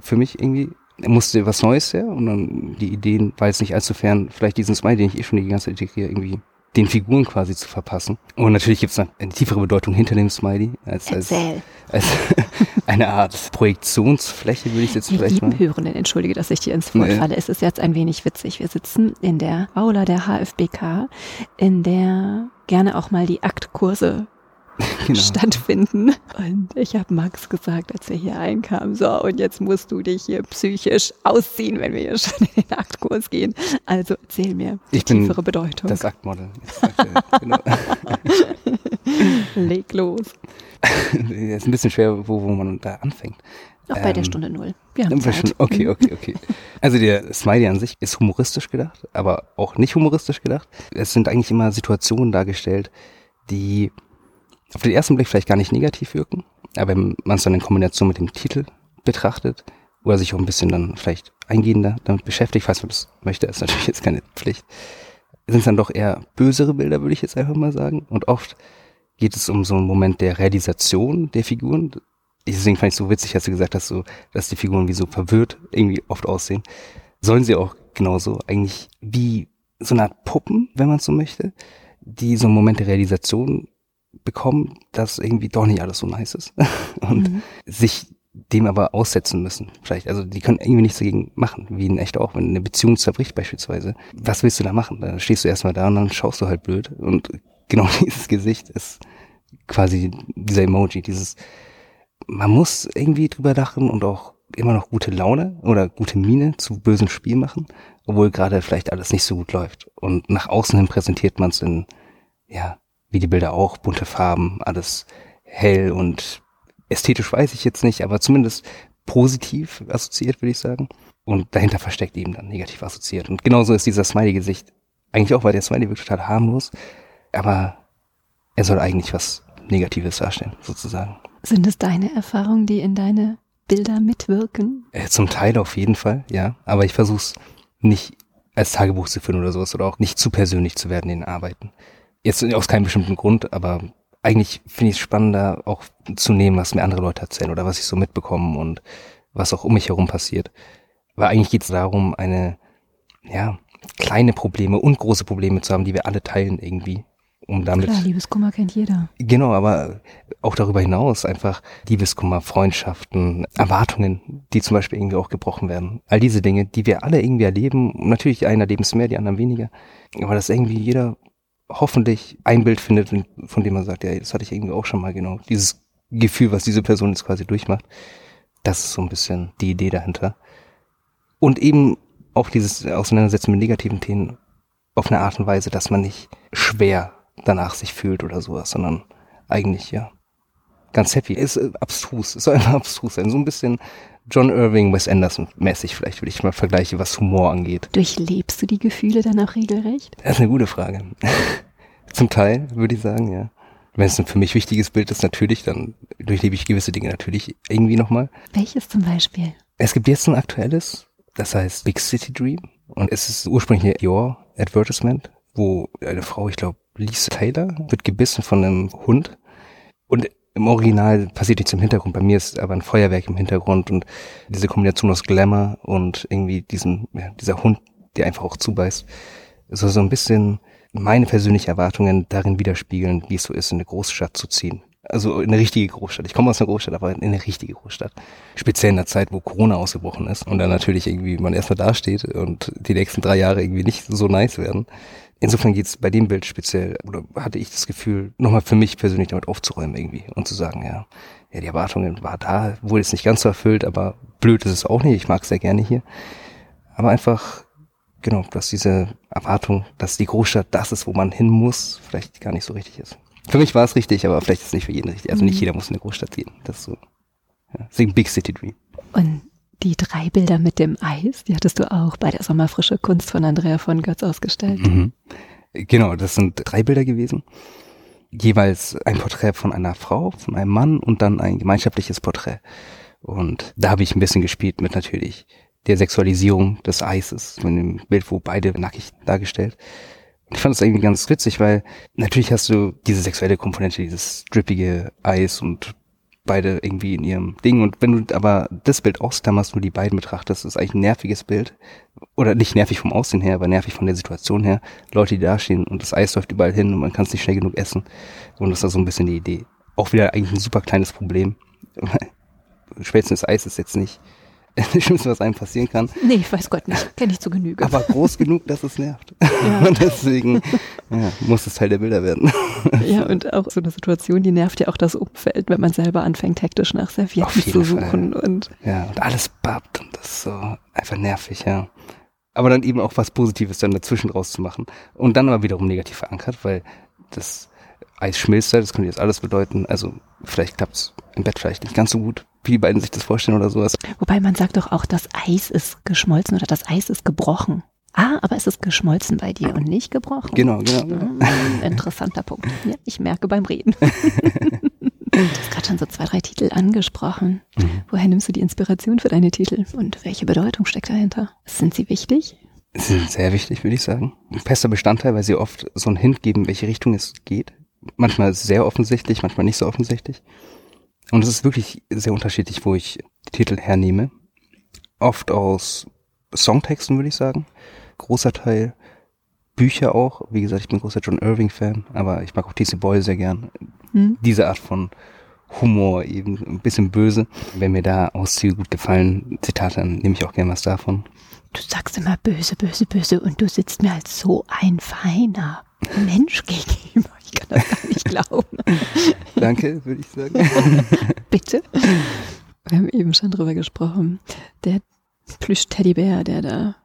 für mich irgendwie, musste was Neues her und dann die Ideen war jetzt nicht allzu fern, vielleicht diesen Smiley, den ich eh schon die ganze Zeit integriere, irgendwie den Figuren quasi zu verpassen. Und natürlich gibt es eine tiefere Bedeutung hinter dem Smiley als, als, als eine Art Projektionsfläche, würde ich jetzt Die vielleicht lieben mal. Hörenden, entschuldige, dass ich dir ins Wort Nee. falle. Es ist jetzt ein wenig witzig. Wir sitzen in der Aula der HFBK, in der gerne auch mal die Aktkurse Genau. stattfinden. Und ich habe Max gesagt, als wir hier einkamen, so, und jetzt musst du dich hier psychisch ausziehen, wenn wir hier schon in den Aktkurs gehen. Also erzähl mir die Ich bin tiefere Bedeutung. Das Aktmodel. Genau. Leg los. ist ein bisschen schwer, wo, wo man da anfängt. Auch bei der Ähm, Stunde Null. Schon- Okay, okay, okay. Also der Smiley an sich ist humoristisch gedacht, aber auch nicht humoristisch gedacht. Es sind eigentlich immer Situationen dargestellt, die auf den ersten Blick vielleicht gar nicht negativ wirken, aber wenn man es dann in Kombination mit dem Titel betrachtet oder sich auch ein bisschen dann vielleicht eingehender damit beschäftigt, falls man das möchte, ist natürlich jetzt keine Pflicht, sind es dann doch eher bösere Bilder, würde ich jetzt einfach mal sagen. Und oft geht es um so einen Moment der Realisation der Figuren. Deswegen fand ich so witzig, als du gesagt hast, so, dass die Figuren wie so verwirrt irgendwie oft aussehen. Sollen sie auch genauso eigentlich wie so eine Art Puppen, wenn man so möchte, die so einen Moment der Realisation bekommen, dass irgendwie doch nicht alles so nice ist und Mhm. sich dem aber aussetzen müssen. Vielleicht, also die können irgendwie nichts dagegen machen, wie in echt auch, wenn eine Beziehung zerbricht beispielsweise. Was willst du da machen? Da stehst du erstmal da und dann schaust du halt blöd und genau dieses Gesicht ist quasi dieser Emoji, dieses man muss irgendwie drüber lachen und auch immer noch gute Laune oder gute Miene zu bösen Spiel machen, obwohl gerade vielleicht alles nicht so gut läuft. Und nach außen hin präsentiert man es in, ja, wie die Bilder auch, bunte Farben, alles hell und ästhetisch weiß ich jetzt nicht, aber zumindest positiv assoziiert, würde ich sagen. Und dahinter versteckt eben dann negativ assoziiert. Und genauso ist dieser Smiley-Gesicht eigentlich auch, weil der Smiley wirkt total harmlos, aber er soll eigentlich was Negatives darstellen, sozusagen. Sind es deine Erfahrungen, die in deine Bilder mitwirken? Äh, Zum Teil auf jeden Fall, ja. Aber ich versuche es nicht als Tagebuch zu führen oder sowas oder auch nicht zu persönlich zu werden in den Arbeiten. Jetzt aus keinem bestimmten Grund, aber eigentlich finde ich es spannender, auch zu nehmen, was mir andere Leute erzählen oder was ich so mitbekomme und was auch um mich herum passiert. Weil eigentlich geht es darum, eine, ja, kleine Probleme und große Probleme zu haben, die wir alle teilen irgendwie, um damit Klar, Liebeskummer kennt jeder. Genau, aber auch darüber hinaus einfach Liebeskummer, Freundschaften, Erwartungen, die zum Beispiel irgendwie auch gebrochen werden. All diese Dinge, die wir alle irgendwie erleben. Natürlich einer erleben es mehr, die anderen weniger. Aber dass irgendwie jeder hoffentlich ein Bild findet, von dem man sagt, ja, das hatte ich irgendwie auch schon mal genau. Dieses Gefühl, was diese Person jetzt quasi durchmacht. Das ist so ein bisschen die Idee dahinter. Und eben auch dieses Auseinandersetzen mit negativen Themen auf eine Art und Weise, dass man nicht schwer danach sich fühlt oder sowas, sondern eigentlich, ja, ganz happy. Ist abstrus, es soll einfach abstrus sein. So ein bisschen John Irving, Wes Anderson mäßig vielleicht, würde ich mal vergleichen, was Humor angeht. Durchlebst du die Gefühle dann auch regelrecht? Das ist eine gute Frage. Zum Teil, würde ich sagen, ja. Wenn es ein für mich wichtiges Bild ist, natürlich, dann durchlebe ich gewisse Dinge natürlich irgendwie nochmal. Welches zum Beispiel? Es gibt jetzt ein aktuelles, das heißt Big City Dream. Und es ist ursprünglich Your Advertisement, wo eine Frau, ich glaube, Lisa Taylor, wird gebissen von einem Hund. Und im Original passiert nichts im Hintergrund. Bei mir ist aber ein Feuerwerk im Hintergrund und diese Kombination aus Glamour und irgendwie diesen, ja, dieser Hund, der einfach auch zubeißt. So, so ein bisschen meine persönlichen Erwartungen darin widerspiegeln, wie es so ist, in eine Großstadt zu ziehen. Also in eine richtige Großstadt. Ich komme aus einer Großstadt, aber in eine richtige Großstadt. Speziell in der Zeit, wo Corona ausgebrochen ist und dann natürlich irgendwie man erstmal dasteht und die nächsten drei Jahre irgendwie nicht so nice werden. Insofern geht's bei dem Bild speziell, oder hatte ich das Gefühl, nochmal für mich persönlich damit aufzuräumen irgendwie und zu sagen, ja, ja, die Erwartungen war da, wurde jetzt nicht ganz so erfüllt, aber blöd ist es auch nicht, ich mag es sehr gerne hier. Aber einfach, genau, dass diese Erwartung, dass die Großstadt das ist, wo man hin muss, vielleicht gar nicht so richtig ist. Für mich war es richtig, aber vielleicht ist es nicht für jeden richtig. Also nicht mhm. jeder muss in eine Großstadt gehen. Das ist so, ja, deswegen Big City Dream. Und die drei Bilder mit dem Eis, die hattest du auch bei der Sommerfrische Kunst von Andrea von Götz ausgestellt. Mhm. Genau, das sind drei Bilder gewesen. Jeweils ein Porträt von einer Frau, von einem Mann und dann ein gemeinschaftliches Porträt. Und da habe ich ein bisschen gespielt mit natürlich der Sexualisierung des Eises, mit dem Bild, wo beide nackig dargestellt. Ich fand es irgendwie ganz witzig, weil natürlich hast du diese sexuelle Komponente, dieses drippige Eis und beide irgendwie in ihrem Ding. Und wenn du aber das Bild ausklammerst, nur die beiden betrachtest, ist eigentlich ein nerviges Bild. Oder nicht nervig vom Aussehen her, aber nervig von der Situation her. Leute, die da stehen und das Eis läuft überall hin und man kann es nicht schnell genug essen. Und das ist so ein bisschen die Idee. Auch wieder eigentlich ein super kleines Problem. Spätestens Eis ist jetzt nicht das Schlimmste, was einem passieren kann. Nee, weiß Gott nicht. Kenne ich zu Genüge. Aber groß genug, dass es nervt. Ja. Und deswegen ja, muss es Teil der Bilder werden. Ja, und auch so eine Situation, die nervt ja auch das Umfeld, wenn man selber anfängt, hektisch nach Servietten zu suchen. Fall. Und ja, und alles babbt und das ist so einfach nervig, ja. Aber dann eben auch was Positives dann dazwischen rauszumachen. Und dann aber wiederum negativ verankert, weil das Eis schmilzt, das könnte jetzt alles bedeuten. Also vielleicht klappt es im Bett vielleicht nicht ganz so gut, wie die beiden sich das vorstellen oder sowas. Wobei man sagt doch auch, das Eis ist geschmolzen oder das Eis ist gebrochen. Ah, aber es ist geschmolzen bei dir und nicht gebrochen. Genau, genau. genau. Interessanter Punkt. Ja, ich merke beim Reden. du hast gerade schon so zwei, drei Titel angesprochen. Mhm. Woher nimmst du die Inspiration für deine Titel und welche Bedeutung steckt dahinter? Sind sie wichtig? Sie sind sehr wichtig, würde ich sagen. Ein fester Bestandteil, weil sie oft so einen Hint geben, welche Richtung es geht. Manchmal sehr offensichtlich, manchmal nicht so offensichtlich. Und es ist wirklich sehr unterschiedlich, wo ich die Titel hernehme. Oft aus Songtexten, würde ich sagen. Großer Teil. Bücher auch. Wie gesagt, ich bin großer John Irving-Fan, aber ich mag auch T.C. Boyle sehr gern. Hm. Diese Art von Humor, eben ein bisschen böse. Wenn mir da Auszüge gut gefallen, Zitate, dann nehme ich auch gern was davon. Du sagst immer böse, böse, böse und du sitzt mir als so ein feiner Mensch gegenüber. Ich kann das gar nicht glauben. Danke, würde ich sagen. Bitte. Wir haben eben schon drüber gesprochen. Der Plüsch-Teddybär, der da,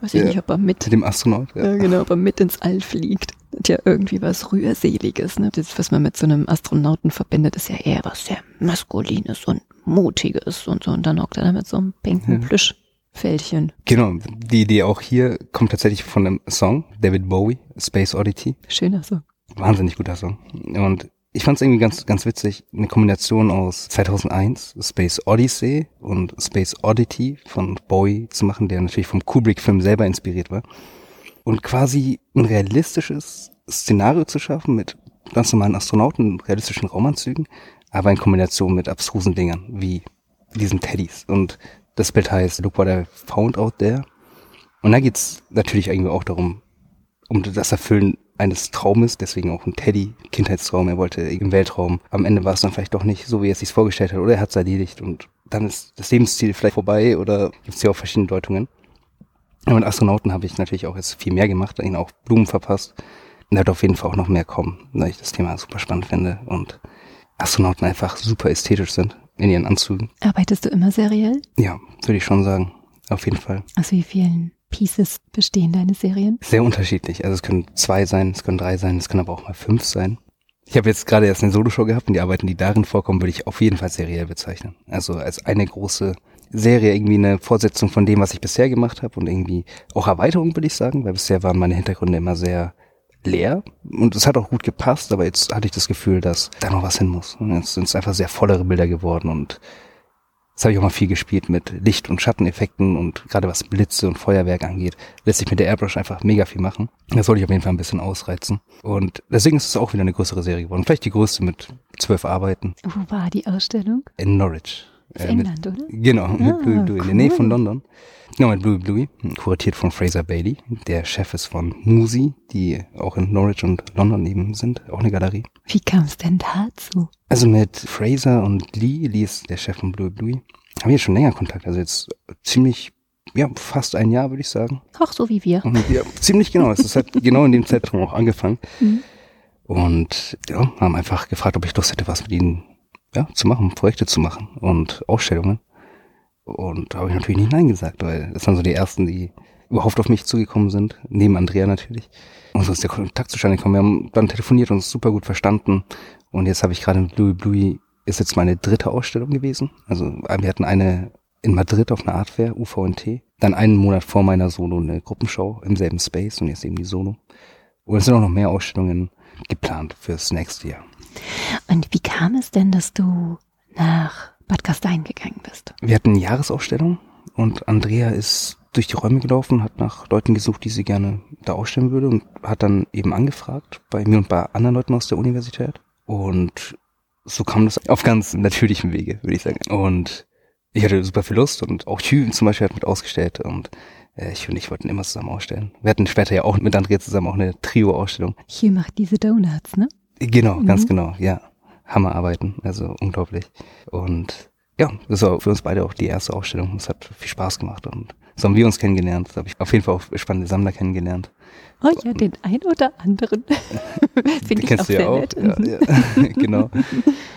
weiß ich ja, nicht, ob er mit. Dem Astronaut, ja. ja. Genau, ob er mit ins All fliegt. Hat ja irgendwie was Rührseliges, ne? Das, was man mit so einem Astronauten verbindet, ist ja eher was sehr Maskulines und Mutiges und so. Und dann hockt er da mit so einem pinken ja. Plüsch. Fältchen. Genau, die Idee auch hier kommt tatsächlich von einem Song, David Bowie, Space Oddity. Schöner Song. Wahnsinnig guter Song. Und ich fand es irgendwie ganz, ganz witzig, eine Kombination aus 2001, Space Odyssey und Space Oddity von Bowie zu machen, der natürlich vom Kubrick-Film selber inspiriert war. Und quasi ein realistisches Szenario zu schaffen mit ganz normalen Astronauten, realistischen Raumanzügen, aber in Kombination mit abstrusen Dingern, wie diesen Teddys. Und das Bild heißt Look What I Found Out There. Und da geht's natürlich irgendwie auch darum, um das Erfüllen eines Traumes, deswegen auch ein Teddy, Kindheitstraum, er wollte im Weltraum. Am Ende war es dann vielleicht doch nicht so, wie er es sich vorgestellt hat, oder er hat es erledigt und dann ist das Lebensziel vielleicht vorbei oder gibt es ja auch verschiedene Deutungen. Und mit Astronauten habe ich natürlich auch jetzt viel mehr gemacht, ihnen auch Blumen verpasst. Und da wird auf jeden Fall auch noch mehr kommen, weil ich das Thema super spannend finde und Astronauten einfach super ästhetisch sind in ihren Anzügen. Arbeitest du immer seriell? Ja, würde ich schon sagen. Auf jeden Fall. Aus wie vielen Pieces bestehen deine Serien? Sehr unterschiedlich. Also es können zwei sein, es können drei sein, es können aber auch mal fünf sein. Ich habe jetzt gerade erst eine Soloshow gehabt und die Arbeiten, die darin vorkommen, würde ich auf jeden Fall seriell bezeichnen. Also als eine große Serie irgendwie eine Fortsetzung von dem, was ich bisher gemacht habe und irgendwie auch Erweiterung, würde ich sagen, weil bisher waren meine Hintergründe immer sehr leer und es hat auch gut gepasst, aber jetzt hatte ich das Gefühl, dass da noch was hin muss. Und jetzt sind es einfach sehr vollere Bilder geworden und das habe ich auch mal viel gespielt mit Licht- und Schatteneffekten und gerade was Blitze und Feuerwerk angeht, lässt sich mit der Airbrush einfach mega viel machen. Das sollte ich auf jeden Fall ein bisschen ausreizen. Und deswegen ist es auch wieder eine größere Serie geworden. Vielleicht die größte mit zwölf Arbeiten. Wo war die Ausstellung? In Norwich. Ist äh, England, mit, oder? Genau, mit Ah, Bluey Bluey, in der cool. Nähe von London. Genau, mit Bluey Bluey, kuratiert von Fraser Bailey. Der Chef ist von Musi, die auch in Norwich und London eben sind, auch eine Galerie. Wie kam es denn dazu? Also mit Fraser und Lee, Lee ist der Chef von Bluey Bluey, haben wir jetzt schon länger Kontakt, also jetzt ziemlich, ja, fast ein Jahr, würde ich sagen. Ach, so wie wir. Und ja, ziemlich genau, es ist halt genau in dem Zeitraum auch angefangen. Mhm. Und ja, haben einfach gefragt, ob ich Lust hätte, was mit ihnen ja, zu machen, Projekte zu machen und Ausstellungen. Und da habe ich natürlich nicht Nein gesagt, weil das waren so die ersten, die überhaupt auf mich zugekommen sind, neben Andrea natürlich. Und so ist der Kontakt zustande gekommen. Wir haben dann telefoniert und uns super gut verstanden. Und jetzt habe ich gerade mit Bluey Bluey, ist jetzt meine dritte Ausstellung gewesen. Also wir hatten eine in Madrid auf einer Art Fair, UVNT. Dann einen Monat vor meiner Solo eine Gruppenshow im selben Space und jetzt eben die Solo. Und es sind auch noch mehr Ausstellungen geplant fürs nächste Jahr. Und wie kam es denn, dass du nach Bad Gastein gegangen bist? Wir hatten eine Jahresausstellung und Andrea ist durch die Räume gelaufen, hat nach Leuten gesucht, die sie gerne da ausstellen würde und hat dann eben angefragt bei mir und bei anderen Leuten aus der Universität. Und so kam das auf ganz natürlichem Wege, würde ich sagen. Und ich hatte super viel Lust und auch Hü zum Beispiel hat mit ausgestellt und äh, ich und ich wollten immer zusammen ausstellen. Wir hatten später ja auch mit Andrea zusammen auch eine Trio-Ausstellung. Hier macht diese Donuts, ne? Genau, ganz Mhm. genau, ja. Hammerarbeiten, also unglaublich. Und ja, das war für uns beide auch die erste Ausstellung. Es hat viel Spaß gemacht und so haben wir uns kennengelernt. Da habe ich auf jeden Fall auch spannende Sammler kennengelernt. Oh ja, den ein oder anderen. Finde ich kennst auch du ja sehr auch. nett. Ja, ja. genau.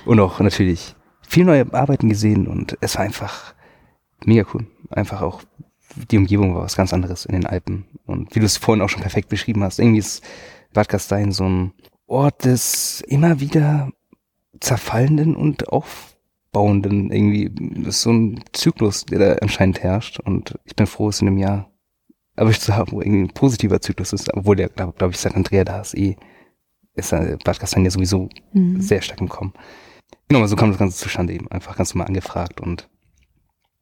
Und auch natürlich viel neue Arbeiten gesehen und es war einfach mega cool. Einfach auch die Umgebung war was ganz anderes in den Alpen. Und wie du es vorhin auch schon perfekt beschrieben hast, irgendwie ist Bad Gastein so ein Ort des immer wieder zerfallenden und aufbauenden irgendwie. Das ist so ein Zyklus, der da anscheinend herrscht. Und ich bin froh, es in einem Jahr erwischt zu haben, wo irgendwie ein positiver Zyklus ist. Obwohl der, glaube glaub ich, St. Andrea da ist eh, ist äh, Bad ja sowieso Mhm. sehr stark im Kommen. Genau, so kam das Ganze zustande eben. Einfach ganz normal angefragt und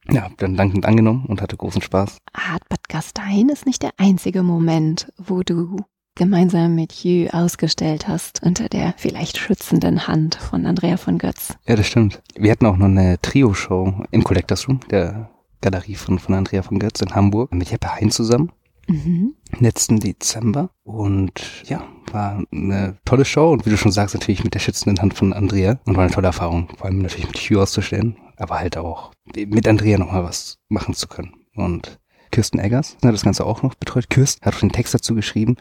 ja, hab dann dankend angenommen und hatte großen Spaß. Art Bad Gastein ist nicht der einzige Moment, wo du gemeinsam mit Hugh ausgestellt hast, unter der vielleicht schützenden Hand von Andrea von Götz. Ja, das stimmt. Wir hatten auch noch eine Trio-Show im Collectors Room, der Galerie von, von Andrea von Götz in Hamburg, mit Jeppe Hein zusammen, Mhm. letzten Dezember. Und ja, war eine tolle Show und wie du schon sagst, natürlich mit der schützenden Hand von Andrea. Und war eine tolle Erfahrung, vor allem natürlich mit Hugh auszustellen, aber halt auch mit Andrea nochmal was machen zu können. Und Kirsten Eggers hat das Ganze auch noch betreut. Kirsten hat auch den Text dazu geschrieben.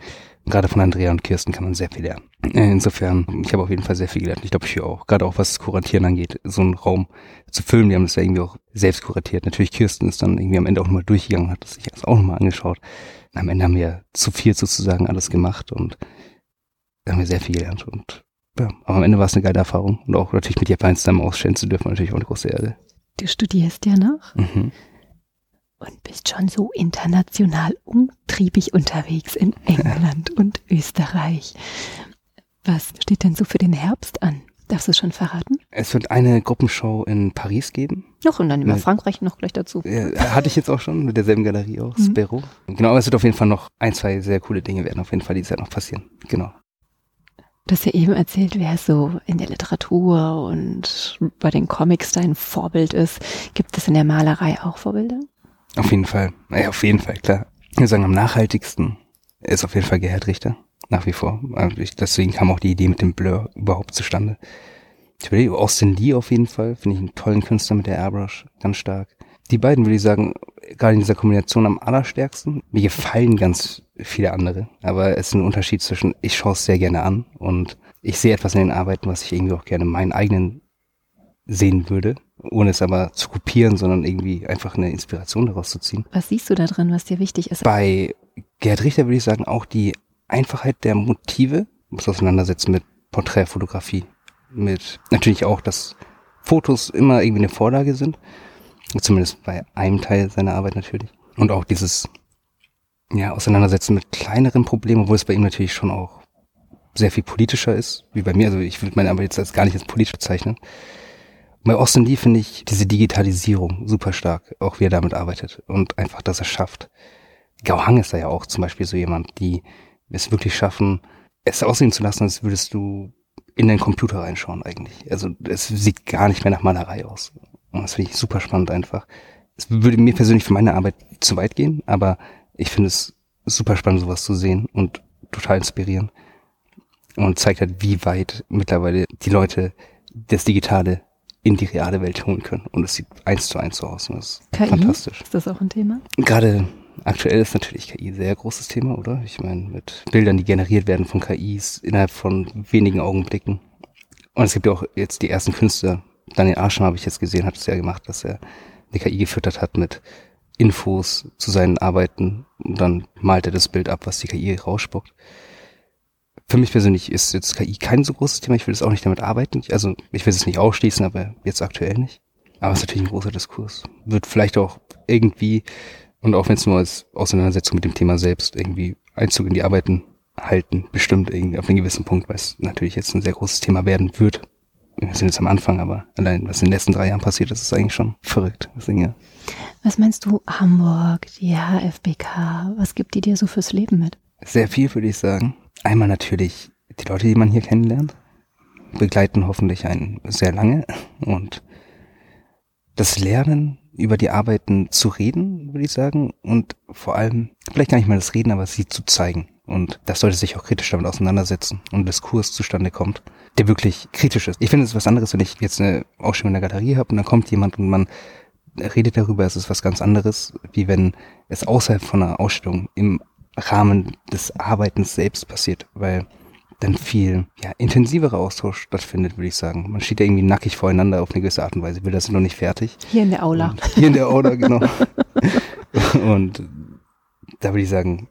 Gerade von Andrea und Kirsten kann man sehr viel lernen. Äh, Insofern, ich habe auf jeden Fall sehr viel gelernt. Ich glaube, Hugh auch. Gerade auch was das Kuratieren angeht, so einen Raum zu füllen. Die haben das ja irgendwie auch selbst kuratiert. Natürlich Kirsten ist dann irgendwie am Ende auch nochmal durchgegangen, hat das sich das auch nochmal angeschaut. Und am Ende haben wir zu viel sozusagen alles gemacht und haben wir sehr viel gelernt. Und ja, aber am Ende war es eine geile Erfahrung. Und auch natürlich mit Heinz zusammen ausstellen zu dürfen, natürlich auch eine große Ehre. Du studierst ja noch Mhm. Und bist schon so international umtriebig unterwegs in England und Österreich. Was steht denn so für den Herbst an? Darfst du es schon verraten? Es wird eine Gruppenshow in Paris geben. Noch und dann über Nee. Frankreich noch gleich dazu. Hatte ich jetzt auch schon mit derselben Galerie auch, Mhm. Spero. Genau, aber es wird auf jeden Fall noch ein, zwei sehr coole Dinge werden auf jeden Fall dieses Jahr noch passieren. Genau. Du hast ja eben erzählt, wer so in der Literatur und bei den Comics dein Vorbild ist. Gibt es in der Malerei auch Vorbilder? Auf jeden Fall. Ja, auf jeden Fall, klar. Ich würde sagen, am nachhaltigsten ist auf jeden Fall Gerhard Richter. Nach wie vor. Also deswegen kam auch die Idee mit dem Blur überhaupt zustande. Ich überlege, Austin Lee auf jeden Fall. Finde ich einen tollen Künstler mit der Airbrush. Ganz stark. Die beiden würde ich sagen, gerade in dieser Kombination am allerstärksten. Mir gefallen ganz viele andere. Aber es ist ein Unterschied zwischen, ich schaue es sehr gerne an und ich sehe etwas in den Arbeiten, was ich irgendwie auch gerne meinen eigenen sehen würde, ohne es aber zu kopieren, sondern irgendwie einfach eine Inspiration daraus zu ziehen. Was siehst du da drin, was dir wichtig ist? Bei Gerhard Richter würde ich sagen, auch die Einfachheit der Motive, muss auseinandersetzen mit Porträtfotografie, mit natürlich auch, dass Fotos immer irgendwie eine Vorlage sind, Zumindest bei einem Teil seiner Arbeit natürlich. Und auch dieses ja, Auseinandersetzen mit kleineren Problemen, obwohl es bei ihm natürlich schon auch sehr viel politischer ist, wie bei mir. Also ich würde meine Arbeit jetzt als gar nicht als politisch bezeichnen. Bei Austin Lee finde ich diese Digitalisierung super stark, auch wie er damit arbeitet und einfach, dass er schafft. Gao Hang ist da ja auch zum Beispiel so jemand, die es wirklich schaffen, es aussehen zu lassen, als würdest du in den Computer reinschauen eigentlich. Also es sieht gar nicht mehr nach Malerei aus. Und das finde ich super spannend einfach. Es würde mir persönlich für meine Arbeit zu weit gehen, aber ich finde es super spannend, sowas zu sehen und total inspirierend. Und zeigt halt, wie weit mittlerweile die Leute das Digitale in die reale Welt holen können. Und es sieht eins zu eins so aus. Und das ist KI? fantastisch. Ist das auch ein Thema? Gerade aktuell ist natürlich KI ein sehr großes Thema, oder? Ich meine, mit Bildern, die generiert werden von KIs innerhalb von wenigen Augenblicken. Und es gibt ja auch jetzt die ersten Künstler. Daniel Arschen habe ich jetzt gesehen, hat es ja gemacht, dass er eine KI gefüttert hat mit Infos zu seinen Arbeiten und dann malt er das Bild ab, was die KI rausspuckt. Für mich persönlich ist jetzt KI kein so großes Thema. Ich will es auch nicht damit arbeiten. Also ich will es nicht ausschließen, aber jetzt aktuell nicht. Aber es ist natürlich ein großer Diskurs. Wird vielleicht auch irgendwie, und auch wenn es nur als Auseinandersetzung mit dem Thema selbst irgendwie Einzug in die Arbeiten halten, bestimmt irgendwie auf einen gewissen Punkt, weil es natürlich jetzt ein sehr großes Thema werden wird wir sind jetzt am Anfang, aber allein was in den letzten drei Jahren passiert ist, ist eigentlich schon verrückt. Deswegen, ja. Was meinst du, Hamburg, die HFBK, was gibt die dir so fürs Leben mit? Sehr viel, würde ich sagen. Einmal natürlich die Leute, die man hier kennenlernt, begleiten hoffentlich einen sehr lange und das Lernen über die Arbeiten zu reden, würde ich sagen, und vor allem, vielleicht gar nicht mal das Reden, aber sie zu zeigen. Und das sollte sich auch kritisch damit auseinandersetzen und ein Diskurs zustande kommt, der wirklich kritisch ist. Ich finde es was anderes, wenn ich jetzt eine Ausstellung in der Galerie habe und dann kommt jemand und man redet darüber, es ist was ganz anderes, wie wenn es außerhalb von einer Ausstellung im Rahmen des Arbeitens selbst passiert, weil dann viel ja, intensiverer Austausch stattfindet, würde ich sagen. Man steht ja irgendwie nackig voreinander auf eine gewisse Art und Weise. Will das noch nicht fertig. Hier in der Aula. Und hier in der Aula, genau. und da würde ich sagen,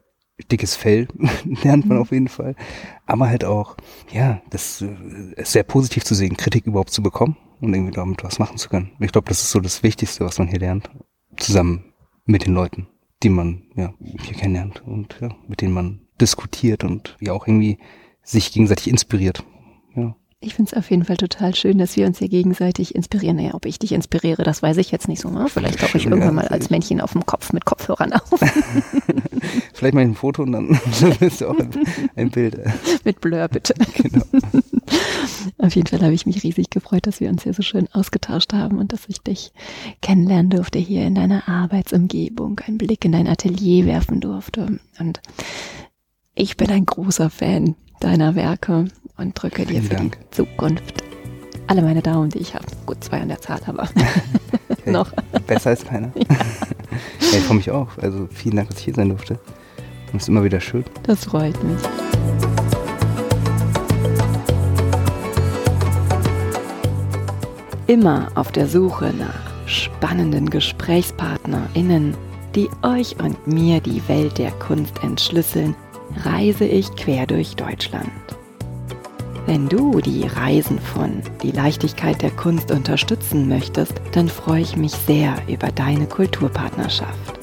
dickes Fell lernt man mhm. auf jeden Fall. Aber halt auch, ja, das äh, ist sehr positiv zu sehen, Kritik überhaupt zu bekommen und irgendwie damit was machen zu können. Ich glaube, das ist so das Wichtigste, was man hier lernt. Zusammen mit den Leuten, die man ja hier kennenlernt und ja, mit denen man diskutiert und ja auch irgendwie sich gegenseitig inspiriert. Ich finde es auf jeden Fall total schön, dass wir uns hier gegenseitig inspirieren. Naja, ob ich dich inspiriere, das weiß ich jetzt nicht so. Ne? Vielleicht tauche ich irgendwann mal als Männchen auf dem Kopf mit Kopfhörern auf. Vielleicht mal ein Foto und dann bist du auch ein, ein Bild. mit Blur, bitte. Genau. auf jeden Fall habe ich mich riesig gefreut, dass wir uns hier so schön ausgetauscht haben und dass ich dich kennenlernen durfte hier in deiner Arbeitsumgebung, einen Blick in dein Atelier werfen durfte. Und ich bin ein großer Fan deiner Werke und drücke dir für Dank. die Zukunft alle meine Daumen, die ich habe. Gut, zwei an der Zahl, aber noch. Besser als keiner. Ja. ja, ich freue mich auch. Also vielen Dank, dass ich hier sein durfte. Das ist immer wieder schön. Das freut mich. Immer auf der Suche nach spannenden GesprächspartnerInnen, die euch und mir die Welt der Kunst entschlüsseln, reise ich quer durch Deutschland. Wenn du die Reisen von Die Leichtigkeit der Kunst unterstützen möchtest, dann freue ich mich sehr über deine Kulturpartnerschaft.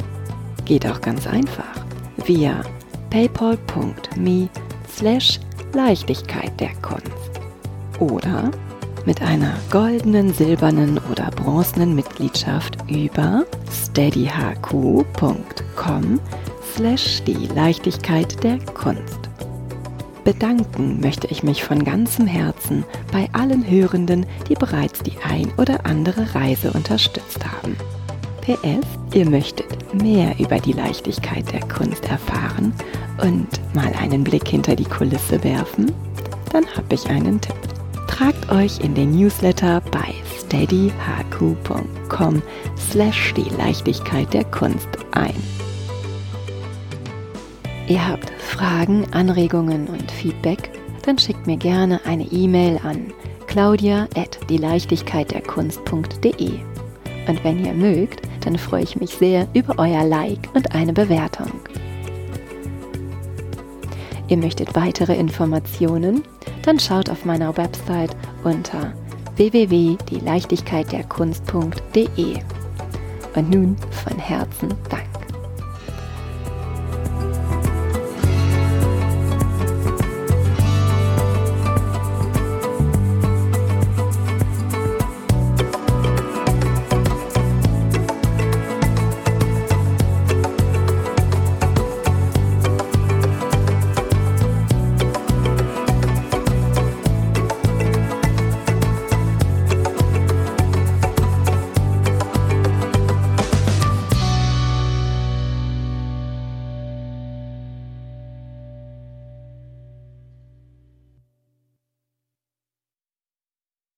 Geht auch ganz einfach via paypal.me slash Leichtigkeit der Kunst oder mit einer goldenen, silbernen oder bronzenen Mitgliedschaft über steadyhq.com slash die Leichtigkeit der Kunst. Bedanken möchte ich mich von ganzem Herzen bei allen Hörenden, die bereits die ein oder andere Reise unterstützt haben. PS, ihr möchtet mehr über die Leichtigkeit der Kunst erfahren und mal einen Blick hinter die Kulisse werfen? Dann habe ich einen Tipp. Tragt euch in den Newsletter bei steadyhq.com slash die Leichtigkeit der Kunst ein. Ihr habt Fragen, Anregungen und Feedback, dann schickt mir gerne eine E-Mail an claudia at dieleichtigkeitderkunst.de. Und wenn ihr mögt, dann freue ich mich sehr über euer Like und eine Bewertung. Ihr möchtet weitere Informationen? Dann schaut auf meiner Website unter www.dieleichtigkeitderkunst.de. Und nun von Herzen Dank.